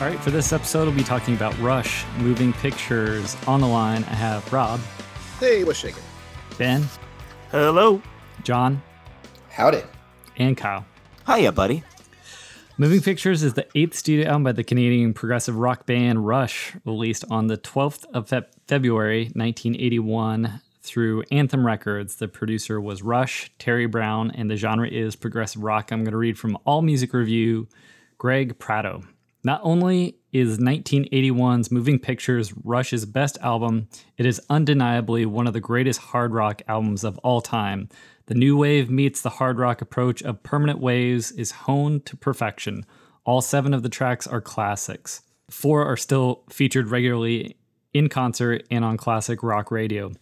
All right, for this episode, we'll be talking about Rush, moving pictures. On the line, I have Rob, Hey, what's shaking? Ben, Hello. John, Howdy. and Kyle. Hiya, buddy. Moving Pictures is the eighth studio album by the Canadian progressive rock band Rush, released on the 12th of Feb- February 1981 through Anthem Records. The producer was Rush, Terry Brown, and the genre is progressive rock. I'm going to read from All Music Review, Greg Prato. Not only is 1981's Moving Pictures Rush's best album, it is undeniably one of the greatest hard rock albums of all time. The new wave meets the hard rock approach of Permanent Waves is honed to perfection. All seven of the tracks are classics. Four are still featured regularly in concert and on classic rock radio.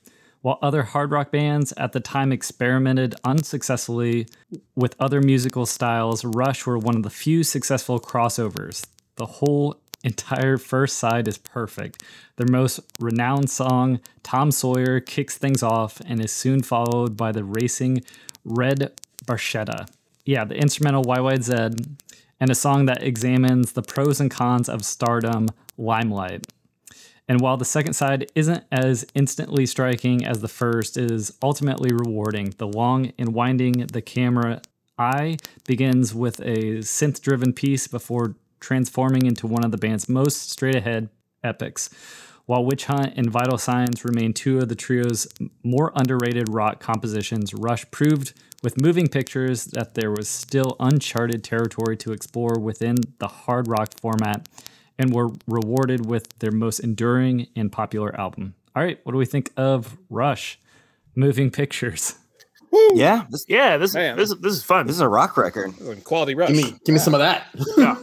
While other hard rock bands at the time experimented unsuccessfully with other musical styles, Rush were one of the few successful crossovers. The whole entire first side is perfect. Their most renowned song, Tom Sawyer, kicks things off and is soon followed by the racing Red Barchetta. Yeah, the instrumental YYZ, and a song that examines the pros and cons of stardom, Limelight. And while the second side isn't as instantly striking as the first, is ultimately rewarding. The long and winding the camera eye begins with a synth driven piece before transforming into one of the band's most straight ahead epics. While Witch Hunt and Vital Signs remain two of the trio's more underrated rock compositions, Rush proved with moving pictures that there was still uncharted territory to explore within the hard rock format and were rewarded with their most enduring and popular album. All right, what do we think of Rush? Moving Pictures. Yeah, this, Yeah, this Man. this this is fun. this is a rock record. Quality rush. Give me, give me some of that.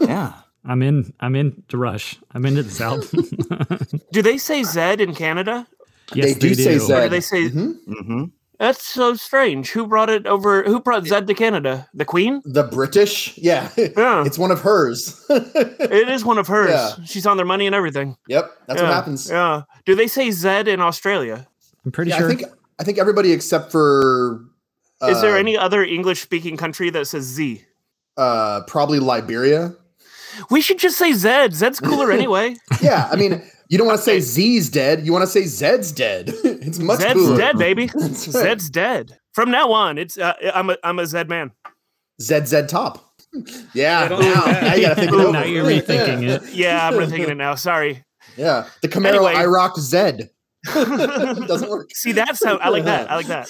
Yeah. I'm in. I'm into Rush. I'm into this album. do they say Zed in Canada? yes, They do say Or Zed. do they say Mhm. Mm-hmm. that's so strange? Who brought it over? Who brought Zed to Canada? The Queen? The British, yeah, Yeah, it's one of hers. it is one of hers. Yeah. She's on their money and everything. yep, that's yeah. what happens. Yeah. Do they say Zed in Australia? I'm pretty Yeah, sure. I think I think everybody except for Is there uh, any other English speaking country that says Z? uh, probably Liberia. We should just say Zed. Zed's cooler anyway. Yeah, I mean, you don't want to say Z's dead. You want to say Zed's dead. it's much Zed's cooler. dead, baby. That's right. Zed's dead. From now on, it's uh, I'm a I'm a Zed man. Zed Zed top. Yeah, I don't now, like that. now you gotta think it Ooh, over. now you're rethinking yeah. it. Yeah, I'm rethinking it now. Sorry. Yeah, the Camaro Anyway. rock Zed doesn't work. See, that's how I like that. I like that.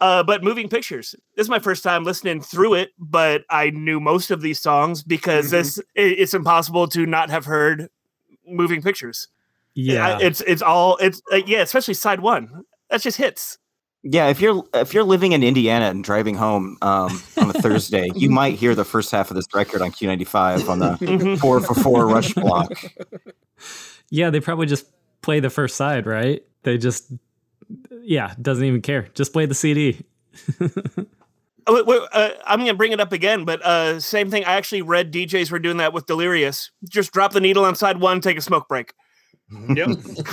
Uh, but moving pictures. This is my first time listening through it, but I knew most of these songs because Mhm. this it, it's impossible to not have heard moving pictures. Yeah. I- it's it's all it's uh, yeah, especially side one. That's just hits. Yeah, if you're if you're living in Indiana and driving home um, on a Thursday, you might hear the first half of this record on Q95 on the Mhm. four for four rush block. yeah, they probably just play the first side, right? They just, yeah, doesn't even care. Just play the CD. Oh, wait, wait, uh, I'm gonna bring it up again, but uh, same thing. I actually read DJs were doing that with Delirious. Just drop the needle on side one, take a smoke break. Yep.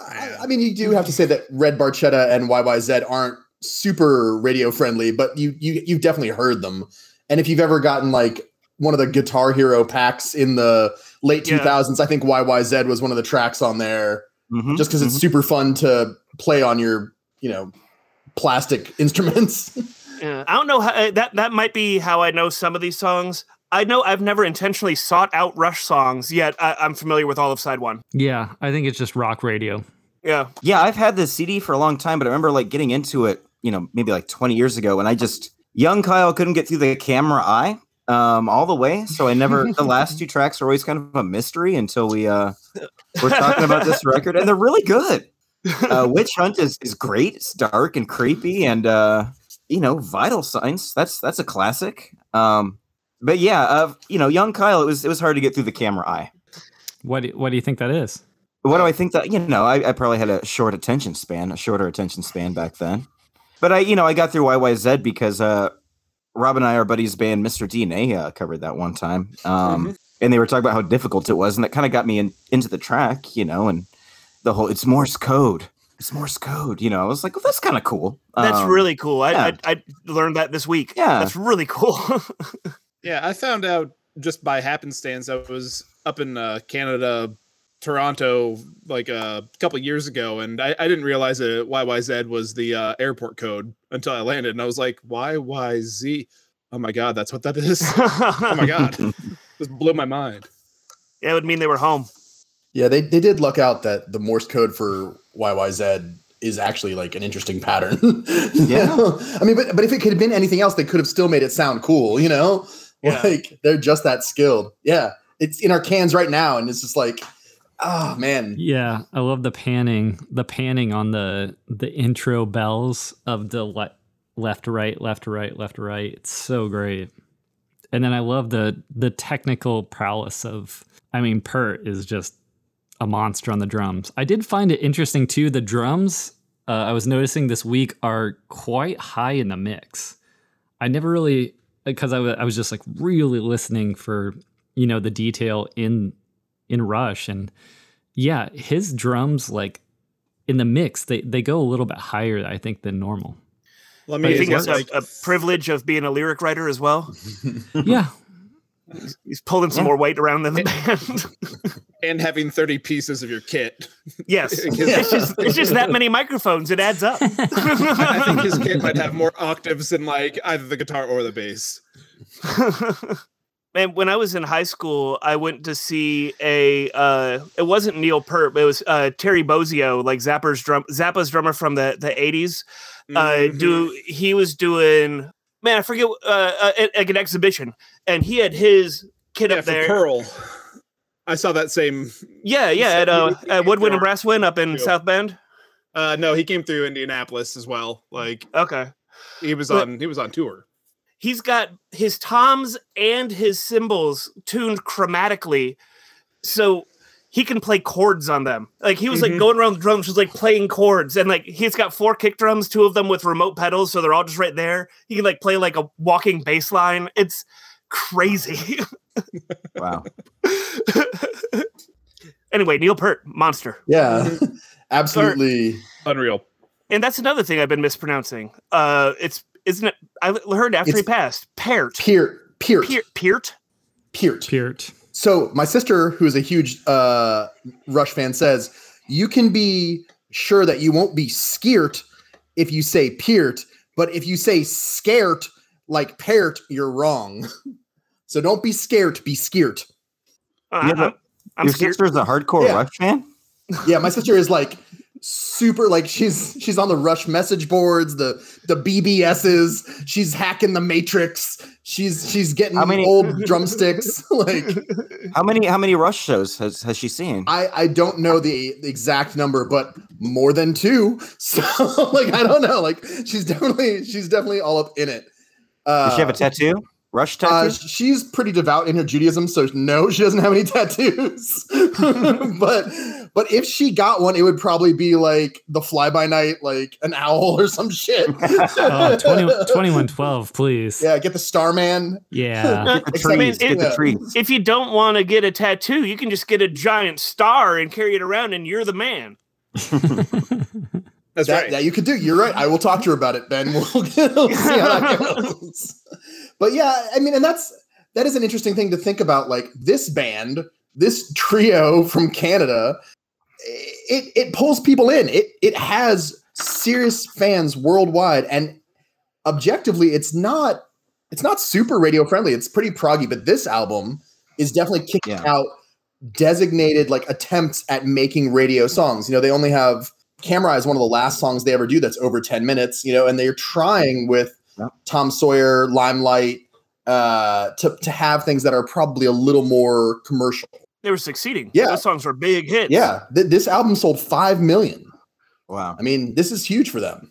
I, I mean, you do have to say that Red Barchetta and YYZ aren't super radio friendly, but you you you've definitely heard them. And if you've ever gotten like one of the Guitar Hero packs in the late Yeah. 2000s, I think YYZ was one of the tracks on there, Mhm, just because it's super fun to play on your you know plastic instruments. Yeah, I don't know how uh, that that might be how I know some of these songs. I know I've never intentionally sought out Rush songs, yet I, I'm familiar with all of side one. Yeah, I think it's just rock radio. Yeah. Yeah, I've had this CD for a long time, but I remember like getting into it, you know, maybe like 20 years ago, and I just young Kyle couldn't get through the camera eye um all the way. So I never the last two tracks are always kind of a mystery until we uh we're talking about this record, and they're really good. Uh Witch Hunt is, is great. It's dark and creepy and uh you know, vital signs. That's that's a classic. Um but yeah, uh, you know, young Kyle, it was it was hard to get through the camera eye. What do, what do you think that is? What do I think that you know? I, I probably had a short attention span, a shorter attention span back then. But I, you know, I got through YYZ because uh, Rob and I, our buddies band Mr. DNA, uh, covered that one time, um, and they were talking about how difficult it was, and that kind of got me in, into the track, you know, and the whole it's Morse code, it's Morse code, you know. I was like, well, that's kind of cool. That's Um, really cool. I, yeah. I I learned that this week. Yeah. That's really cool. Yeah, I found out just by happenstance. I was up in uh, Canada, Toronto, like uh, a couple years ago, and I, I didn't realize that YYZ was the uh, airport code until I landed, and I was like, YYZ. Oh my god, that's what that is. oh my god, this blew my mind. Yeah, it would mean they were home. Yeah, they, they did luck out that the Morse code for YYZ is actually like an interesting pattern. Yeah. I mean, but but if it could have been anything else, they could have still made it sound cool, you know? Yeah. Like they're just that skilled. Yeah. It's in our cans right now, and it's just like, oh man. Yeah, I love the panning, the panning on the the intro bells of the le- left, right, left, right, left, right. It's so great. And then I love the the technical prowess of. I mean, Peart is just a monster on the drums. I did find it interesting too. The drums uh, I was noticing this week are quite high in the mix. I never really because I wa- I was just like really listening for you know the detail in in Rush and yeah, his drums like in the mix they they go a little bit higher I think than normal. Well, I mean, you think it's it's like a, a privilege of being a lyric writer as well? yeah, He's pulling some Yeah. more weight around than the band. and having thirty pieces of your kit. yes, it's just it's just that many microphones. It adds up. I think his kit might have more octaves than like either the guitar or the bass. Man, when I was in high school, I went to see a. Uh, it wasn't Neil Peart, but it was uh, Terry Bozzio, like Zappa's drum, Zappa's drummer from the the eighties. Uh, Mhm. do he was doing man, I forget uh, uh, like an exhibition, and he had his kid yeah, up there. Pearl. I saw that same. Yeah, yeah, at, uh, at Woodwind and Brasswind up in too. South Bend. Uh, no, he came through Indianapolis as well. Like Okay. he was But- on. He was on tour. He's got his toms and his cymbals tuned chromatically so he can play chords on them like he was like Mhm. going around the drums just like playing chords and like he's got four kick drums two of them with remote pedals so they're all just right there he can like play like a walking bass line it's crazy Wow. anyway neil Peart monster Yeah. Absolutely. Unreal. and that's another thing i've been mispronouncing uh it's isn't it i heard after he passed peart Peart. Peart. peart peart Peart. Peart. So my sister, who's a huge uh, Rush fan, says you can be sure that you won't be scared if you say Peart, but if you say scared like Peart, you're wrong. so don't be scared. Be scared. Uh, Yeah, I'm, I'm Your scared sister's a hardcore Yeah. Rush fan. Yeah, my sister is like super like she's she's on the Rush message boards, the the BBSs. She's hacking the Matrix. She's she's getting How many- old drumsticks. like How many how many Rush shows has has she seen? I, I don't know the exact number, but more than two. So like I don't know. Like she's definitely she's definitely all up in it. Uh, Does she have a tattoo? Rush tattoo? uh, she's pretty devout in her Judaism, so no, she doesn't have any tattoos. but but if she got one, it would probably be like the fly by night, like an owl or some shit. Oh, 20, 2112, please. Yeah, get the Starman. Yeah. Uh, Get the except- trees. Get the trees. if you don't want to get a tattoo, you can just get a giant star and carry it around, and you're the man. That's that, right. that you could do. You're right. I will talk to her about it, Ben. We'll, we'll see how that goes. But yeah, I mean, and that's that is an interesting thing to think about. Like this band, this trio from Canada, it it pulls people in. It it has serious fans worldwide, and objectively, it's not it's not super radio friendly. It's pretty proggy, but this album is definitely kicking Yeah. out designated like attempts at making radio songs. You know, they only have Camera is one of the last songs they ever do that's over 10 minutes, you know, and they're trying with Yep. Tom Sawyer, Limelight, uh, to, to have things that are probably a little more commercial. They were succeeding. Yeah. Those songs were big hits. Yeah, th- this album sold 5 million. Wow. I mean, this is huge for them.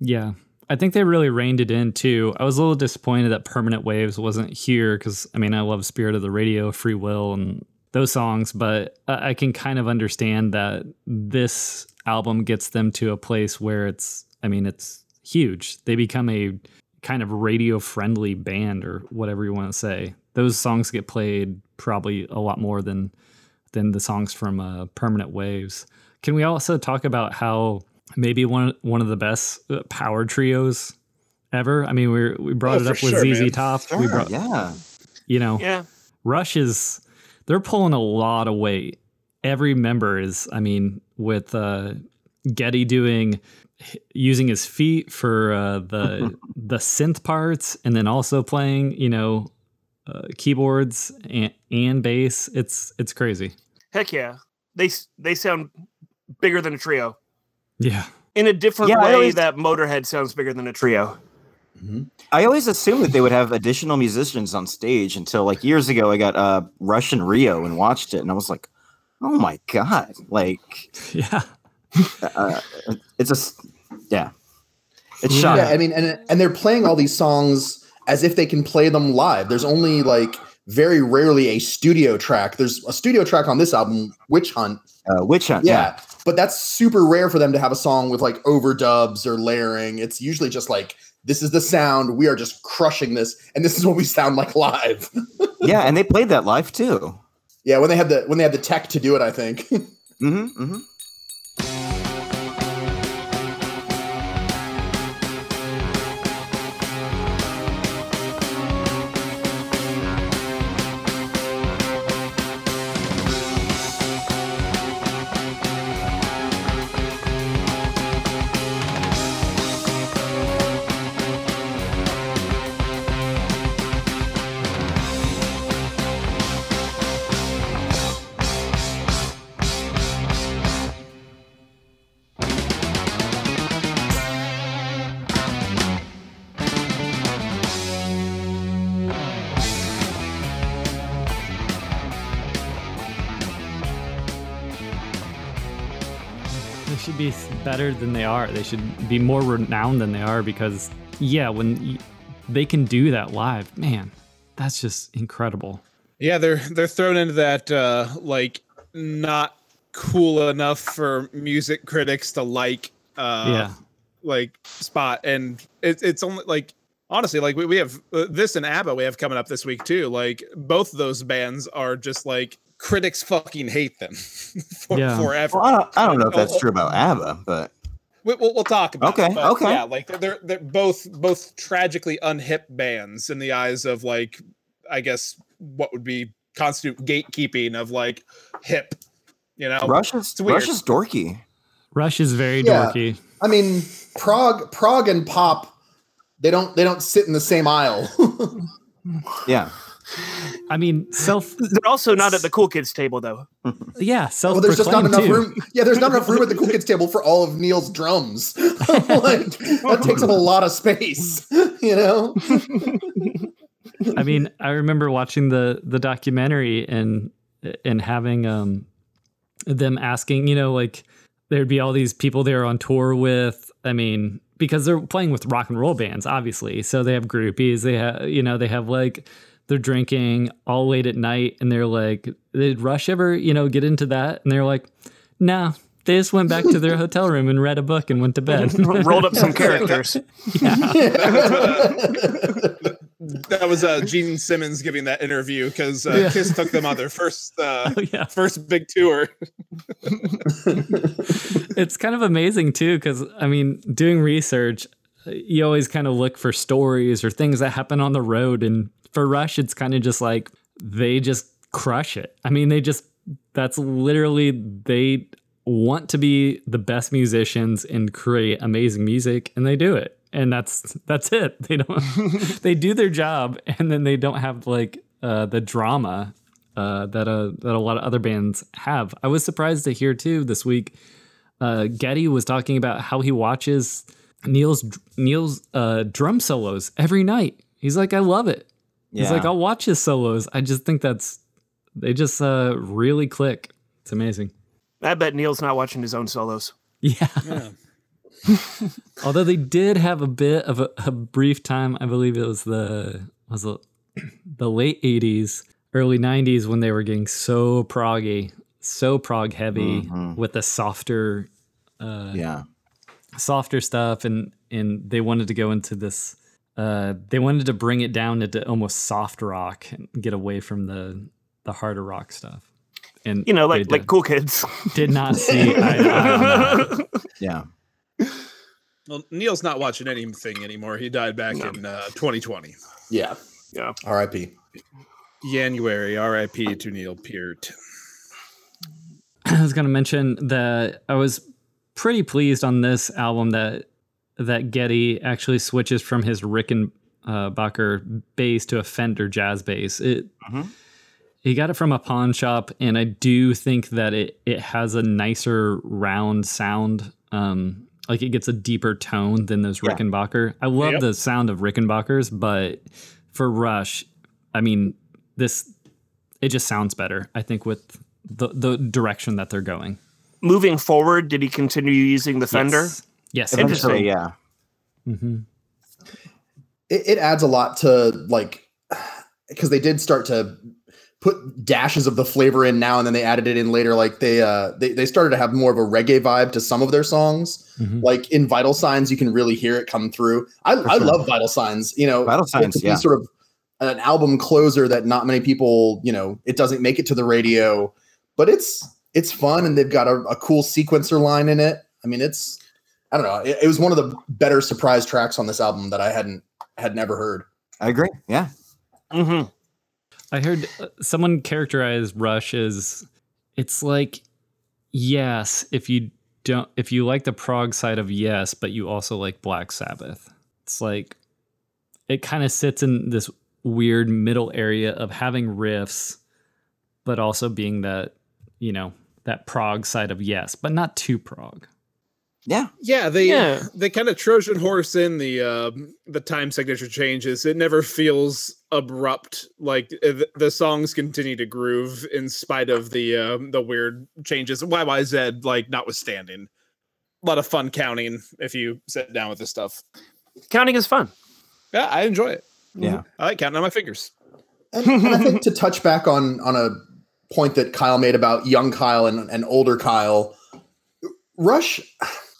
Yeah. I think they really reined it in too. I was a little disappointed that Permanent Waves wasn't here because, I mean, I love Spirit of the Radio, Free Will, and those songs, but I I can kind of understand that this album gets them to a place where it's, I mean, it's huge. They become a kind of radio friendly band or whatever you want to say. Those songs get played probably a lot more than than the songs from uh, Permanent Waves. Can we also talk about how maybe one one of the best uh, power trios ever? I mean, we we brought Oh, it up with sure, ZZ man. Top. Sure, we brought, yeah. you know, Yeah. Rush is they're pulling a lot of weight. Every member is, I mean, with uh, Geddy doing using his feet for uh, the the synth parts, and then also playing, you know, uh, keyboards and, and bass. It's it's crazy. Heck yeah. they they sound bigger than a trio Yeah, in a different Yeah, way always- that Motorhead sounds bigger than a trio. I always assumed that they would have additional musicians on stage until like years ago. I got uh, Rush in Rio and watched it, and I was like, "Oh my god!" Like, yeah. uh, it's a s- yeah, it's Yeah. shocking. Yeah, I mean, and and they're playing all these songs as if they can play them live. There's only like very rarely a studio track. There's a studio track on this album, Witch Hunt. Uh, Witch Hunt. Yeah, but that's super rare for them to have a song with like overdubs or layering. It's usually just like this is the sound. We are just crushing this, and this is what we sound like live. yeah, and they played that live too. yeah, when they had the when they had the tech to do it, I think. hmm hmm should be better than they are. They should be more renowned than they are because, yeah, when they can do that live, man, that's just incredible. Yeah, they're they're thrown into that uh like not cool enough for music critics to like uh yeah, like spot and it, it's only like honestly like we, we have uh, this and ABBA we have coming up this week too like both those bands are just like critics fucking hate them for, Yeah. forever Well, I don't, I don't know if that's true about ABBA, but we, we'll, we'll talk about Okay, it, but okay. yeah like they're, they're they're both both tragically unhip bands in the eyes of like i guess what would be constitute gatekeeping of like hip you know Rush is. Rush is dorky. Rush is very Yeah. dorky. I mean, prog, prog, and pop. They don't. They don't sit in the same aisle. Yeah, I mean, self, They're also not at the cool kids table though. yeah, self. well, there's just not enough too. room. Yeah, there's not enough room at the cool kids table for all of Neil's drums. like that takes up a lot of space. You know. I mean, I remember watching the the documentary and and having um them asking, you know, like there'd be all these people they're on tour with. I mean, because they're playing with rock and roll bands, obviously. So they have groupies. They have, you know, they have like they're drinking all late at night, and they're like, did Rush ever, you know, get into that? And they're like, nah. They just went back to their hotel room and read a book and went to bed. Rolled up some characters. that was uh gene simmons giving that interview because uh, Yeah. kiss took them on their first uh Oh, yeah. first big tour it's kind of amazing too because i mean doing research you always kind of look for stories or things that happen on the road and for rush it's kind of just like they just crush it i mean they just that's literally they want to be the best musicians and create amazing music and they do it and that's that's it. They don't they do their job and then they don't have like uh, the drama uh, that a that a lot of other bands have. I was surprised to hear too this week. Uh, Geddy was talking about how he watches Neil's Neil's uh, drum solos every night. He's like, I love it. He's like, I'll watch his solos. I just think that's they just uh, really click. It's amazing. I bet Neil's not watching his own solos. Yeah. Yeah. Although they did have a bit of a, a brief time, I believe it was the was it the late '80s, early '90s when they were getting so proggy, so prog heavy Mhm. with the softer, uh, yeah. softer stuff, and and they wanted to go into this. Uh, they wanted to bring it down into almost soft rock and get away from the the harder rock stuff. And You know, they like like cool kids. did not see eye to eye on that. Yeah. Well, Neil's not watching anything anymore. He died back No. in uh, 2020. Yeah. Yeah. R.I.P. January. R.I.P. to Neil Peart. I was going to mention that I was pretty pleased on this album that that Geddy actually switches from his Rickenbacker bass to a Fender jazz bass. It Mhm. he got it from a pawn shop, and I do think that it it has a nicer round sound. Um, like it gets a deeper tone than those Yeah. Rickenbacker. I love Yep. the sound of Rickenbackers, but for Rush, I mean this it just sounds better. I think with the the direction that they're going. Moving forward, did he continue using the Fender? Yes. Yes. Interesting. Eventually, yeah. hmm it, it adds a lot to like because they did start to put dashes of the flavor in now and then they added it in later like they uh they, they started to have more of a reggae vibe to some of their songs Mhm. like in vital signs you can really hear it come through i, I sure. love vital signs you know Vital Signs, be yeah. sort of an album closer that not many people you know it doesn't make it to the radio but it's it's fun and they've got a, a cool sequencer line in it i mean it's i don't know it, it was one of the better surprise tracks on this album that i hadn't had never heard I agree. Yeah. hmm I heard uh, someone characterize Rush as it's like yes, if you don't if you like the prog side of yes, but you also like Black Sabbath. It's like it kind of sits in this weird middle area of having riffs but also being that, you know, that prog side of yes, but not too prog. Yeah. Yeah, they Yeah. they kind of Trojan horse in the uh, the time signature changes. It never feels abrupt. Like uh, th- the songs continue to groove in spite of the uh, the weird changes. YYZ like notwithstanding. A lot of fun counting if you sit down with this stuff. Counting is fun. Yeah, I enjoy it. Yeah. I like counting on my fingers. And, and I think to touch back on on a point that Kyle made about young Kyle and, and older Kyle, Rush,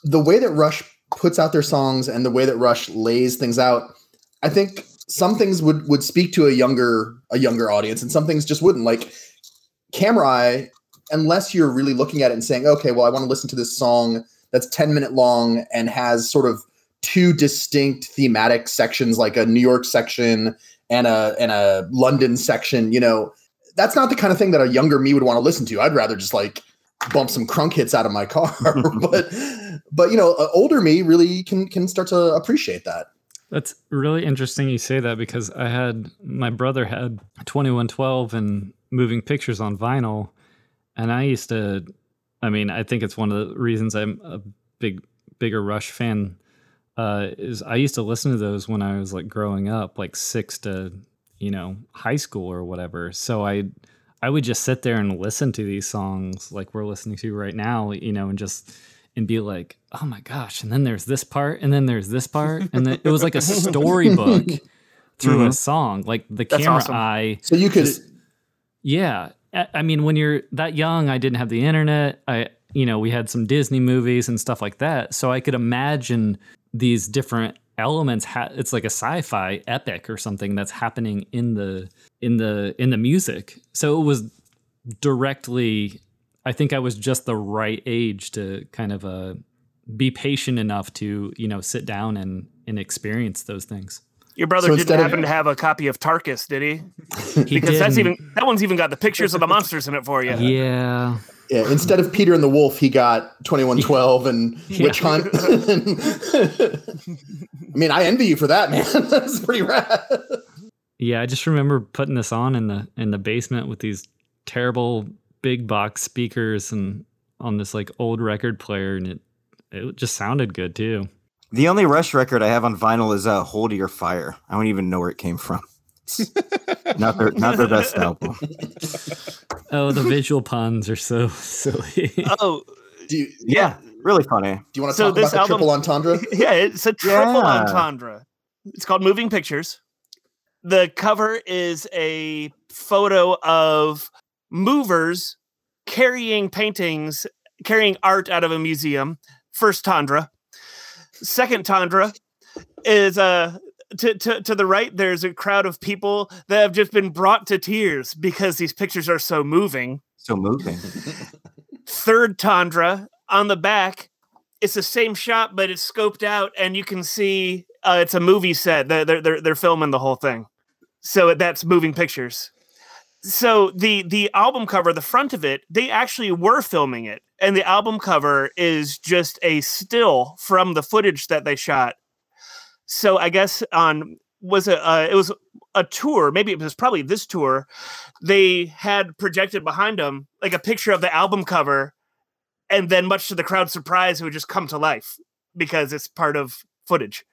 the way that Rush puts out their songs and the way that Rush lays things out, I think some things would would speak to a younger a younger audience, and some things just wouldn't. Like Camera Eye, unless you're really looking at it and saying, okay, well, I want to listen to this song that's 10 minute long and has sort of two distinct thematic sections, like a New York section and a and a London section, you know, that's not the kind of thing that a younger me would want to listen to. I'd rather just like bump some crunk hits out of my car. but but you know, older me really can can start to appreciate that. That's really interesting you say that because I had my brother had 2112 and moving pictures on vinyl and I used to I mean I think it's one of the reasons I'm a big bigger Rush fan uh is I used to listen to those when I was like growing up like 6 to you know high school or whatever so I I would just sit there and listen to these songs like we're listening to right now you know and just and be like, oh my gosh, and then there's this part, and then there's this part, and then it was like a storybook through a mm-hmm. song, like the That's camera awesome. eye. So you could Just- Yeah, I mean, when you're that young, I didn't have the internet. I, you know, we had some Disney movies and stuff like that, so I could imagine these different elements. Ha- it's like a sci-fi epic or something that's happening in the in the in the music. So it was directly I think I was just the right age to kind of uh, be patient enough to you know sit down and and experience those things. Your brother So didn't instead of- happen to have a copy of Tarkus, did he? He Because that's didn't. even that one's even got the pictures of the monsters in it for you. Yeah. Yeah, instead of Peter and the Wolf, he got 2112 and Witch Hunt. I mean, I envy you for that, man. That's pretty rad. Yeah, I just remember putting this on in the in the basement with these terrible big box speakers and on this like old record player and it it just sounded good too. The only Rush record I have on vinyl is uh, "Hold Your Fire." I don't even know where it came from. Not their not their best album. Oh, the visual puns are so silly. Oh, Do you, Yeah, really funny. do you want to So talk about this the album- triple entendre? yeah, it's a triple Yeah. entendre. It's called Moving Pictures. The cover is a photo of movers carrying paintings, carrying art out of a museum. First tundra. Second tundra is uh, to, to, to the right, there's a crowd of people that have just been brought to tears because these pictures are so moving. So moving. third tundra on the back it's the same shot but it's scoped out and you can see uh, it's a movie set they're, they're, they're, they're filming the whole thing so that's moving pictures so the the album cover the front of it they actually were filming it and the album cover is just a still from the footage that they shot so i guess on was it uh, it was a tour maybe it was probably this tour they had projected behind them like a picture of the album cover and then much to the crowd's surprise it would just come to life because it's part of footage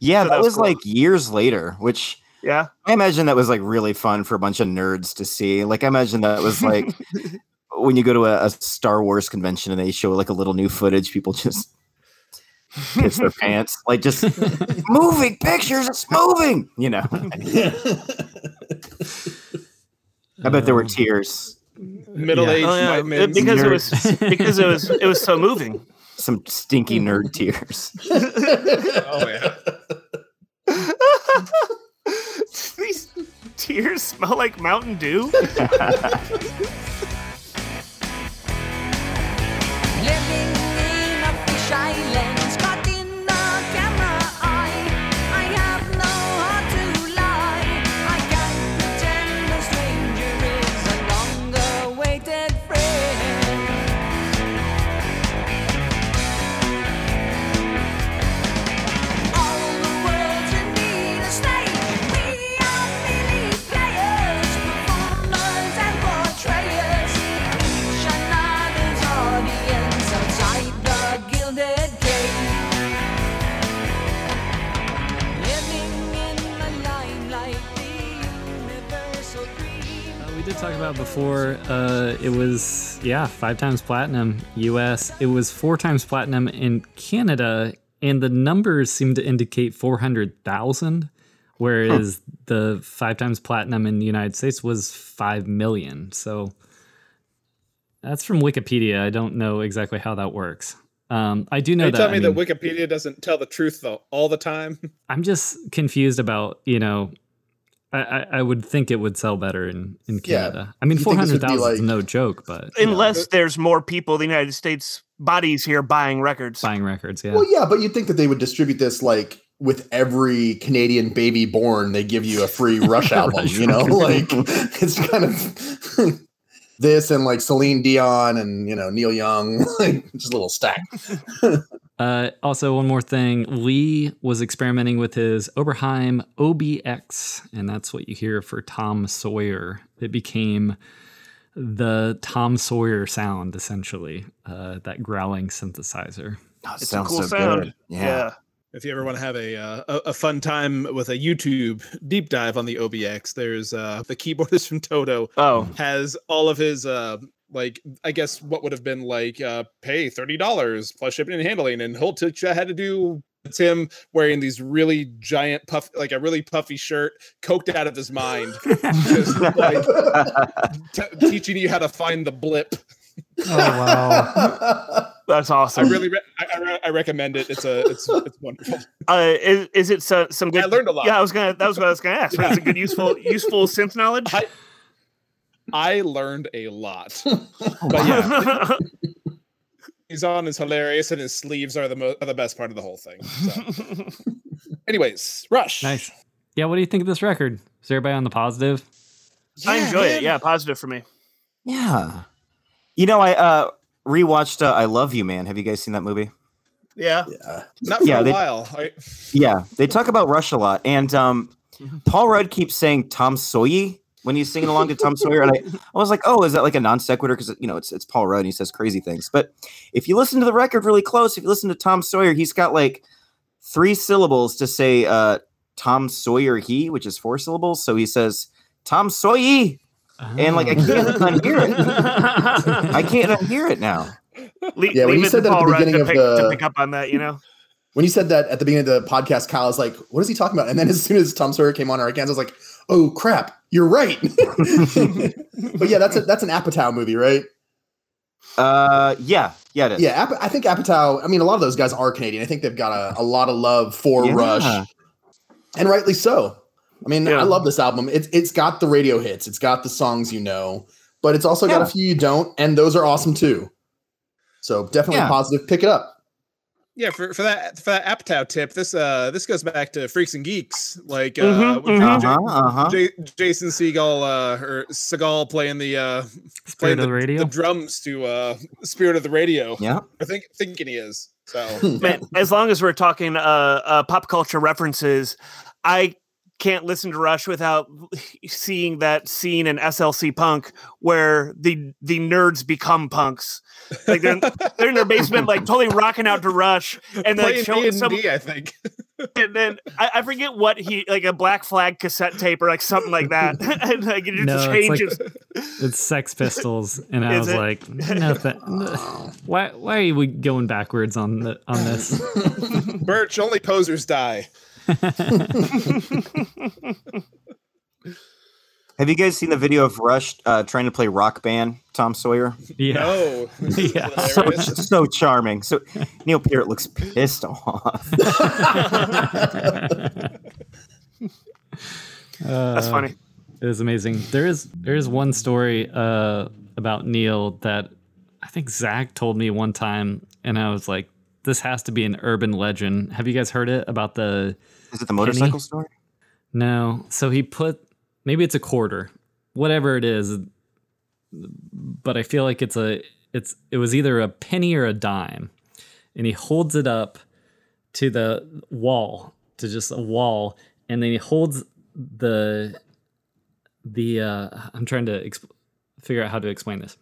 Yeah, So that that was was cool. like years later, which yeah I imagine that was like really fun for a bunch of nerds to see. Like I imagine that was like when you go to a, a Star Wars convention and they show like a little new footage, people just piss their pants. Like just moving pictures, it's moving. You know. I bet there were um, tears. Middle aged Oh, yeah, white it- men. because it was because it was it was so moving Some stinky mm-hmm. nerd tears. Oh yeah. these tears smell like mountain dew dream. Uh, we did talk about before. Uh, it was yeah, five times platinum U.S. It was four times platinum in Canada, and the numbers seem to indicate four hundred thousand, whereas the five times platinum in the United States was five million. So that's from Wikipedia. I don't know exactly how that works. Um, I do know Are you that. telling I me mean- that Wikipedia doesn't tell the truth though all the time? I'm just confused about you know. I, I, I would think it would sell better in, in Yeah. Canada. I mean, You four think this would hundred be thousand is no joke, but unless there's more people the united states bodies here buying records buying records, yeah. Well, yeah, but you'd think that they would distribute this like with every Canadian baby born, they give you a free Rush album. Rush you know, record. like it's kind of this and like Celine Dion and you know Neil Young, like just a little stack. Uh, also, one more thing. Lee was experimenting with his Oberheim OBX, and that's what you hear for Tom Sawyer. It became the Tom Sawyer sound, essentially, uh, that growling synthesizer. Oh, it it's a sounds cool so sound good. yeah. If you ever want to have a, uh, a a fun time with a YouTube deep dive on the OBX, there's uh, the keyboardist from Toto oh has all of his uh, like I guess what would have been like uh, pay thirty dollars plus shipping and handling, and he'll teach you how to do. It's him wearing these really giant puff, like a really puffy shirt, coked out of his mind, just like t- teaching you how to find the blip. Oh, wow. that's I awesome really, re- I, I, re- I recommend it. It's a, it's, it's wonderful. uh, is, is it so, some good I learned a lot. yeah i was gonna that was what i was gonna ask Yeah. is it good useful useful synth knowledge I- I learned a lot. But yeah, he's on is hilarious, and his sleeves are the mo- are the best part of the whole thing. So. Anyways, Rush. nice. yeah, what do you think of this record? Is everybody on the positive? I enjoy man. it. Yeah, positive for me. Yeah. You know, I uh rewatched uh, I Love You Man. Have you guys seen that movie? Yeah. Yeah. Not for Yeah, a they- while. I, Yeah, they talk about Rush a lot, and um, Mm-hmm. Paul Rudd keeps saying Tom Sawyer when he's singing along to Tom Sawyer, and I, I was like, oh, is that like a non sequitur? Because you know it's it's Paul Rudd, and he says crazy things. But if you listen to the record really close, if you listen to Tom Sawyer, he's got like three syllables to say uh, Tom Sawyer he, which is four syllables. So he says Tom Sawyer, and like I can't unhear it. I can't unhear it now. Le- Yeah, when leave you it said that at the beginning to of pick, the- to pick up on that, you know. When you said that at the beginning of the podcast, Kyle was like, "What is he talking about?" And then as soon as Tom Sawyer came on our accounts, I was like, "Oh crap, you're right." but yeah, that's a, that's an Apatow movie, right? Uh, yeah, yeah, it is. Yeah, Ap- I think Apatow. I mean, a lot of those guys are Canadian. I think they've got a, a lot of love for Yeah. Rush, and rightly so. I mean, Yeah. I love this album. It's it's got the radio hits, it's got the songs you know, but it's also got a few you don't, and those are awesome too. So definitely Yeah. positive. Pick it up. Yeah, for, for that for that Apatow tip, this uh this goes back to Freaks and Geeks, like uh, Mhm, with mhm. J- Uh huh. Uh huh. J- Jason Seagal uh, or Seagal playing the uh, Spirit playing of the radio. the drums to uh, Spirit of the Radio. Yeah. I think thinking he is. So Man, as long as we're talking uh, uh, pop culture references, I can't listen to Rush without seeing that scene in SLC Punk where the the nerds become punks. Like they're, they're in their basement, like totally rocking out to Rush, and then like, showing some, I think. and then I, I forget what he like a Black Flag cassette tape or like something like that, and like it just No, it's like- It's Sex Pistols, and I Is was it? like, no, th- why why are we going backwards on the on this? Birch, only posers die. Have you guys seen the video of Rush uh, trying to play Rock Band Tom Sawyer? Yeah, No. Yeah. So so charming. So Neil Peart looks pissed off. That's funny. It is amazing. There is there is one story uh, about Neil that I think Zach told me one time, and I was like, "This has to be an urban legend." Have you guys heard it about the? Is it the motorcycle story? No. So he put maybe it's a quarter, whatever it is, but I feel like it's a it's it was either a penny or a dime, and he holds it up to the wall to just a wall, and then he holds the the uh, I'm trying to exp- figure out how to explain this.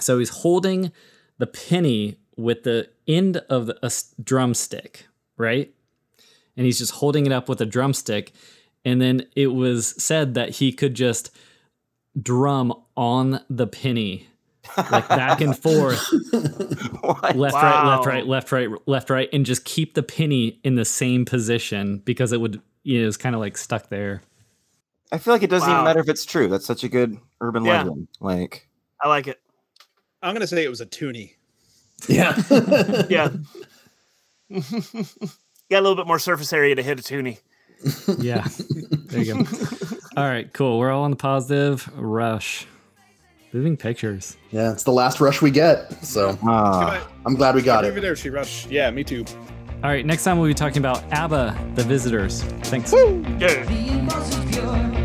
So he's holding the penny with the end of a drumstick, right? And he's just holding it up with a drumstick. And then it was said that he could just drum on the penny, like back and forth, What? left, right, left, right, left, right, left, right, and just keep the penny in the same position because it would, you know, it's kind of like stuck there. I feel like it doesn't Wow. even matter if it's true. That's such a good urban Yeah. legend. Like, I like it. I'm gonna say it was a toonie. Yeah. Yeah. Got a little bit more surface area to hit a toonie. Yeah. there you go. All right, cool. We're all on the positive. Rush. Moving pictures. yeah, it's the last rush we get. So ah, I'm glad we got Over it. there, she rushed. Yeah, me too. All right, next time we'll be talking about ABBA, The Visitors. Thanks. Yeah.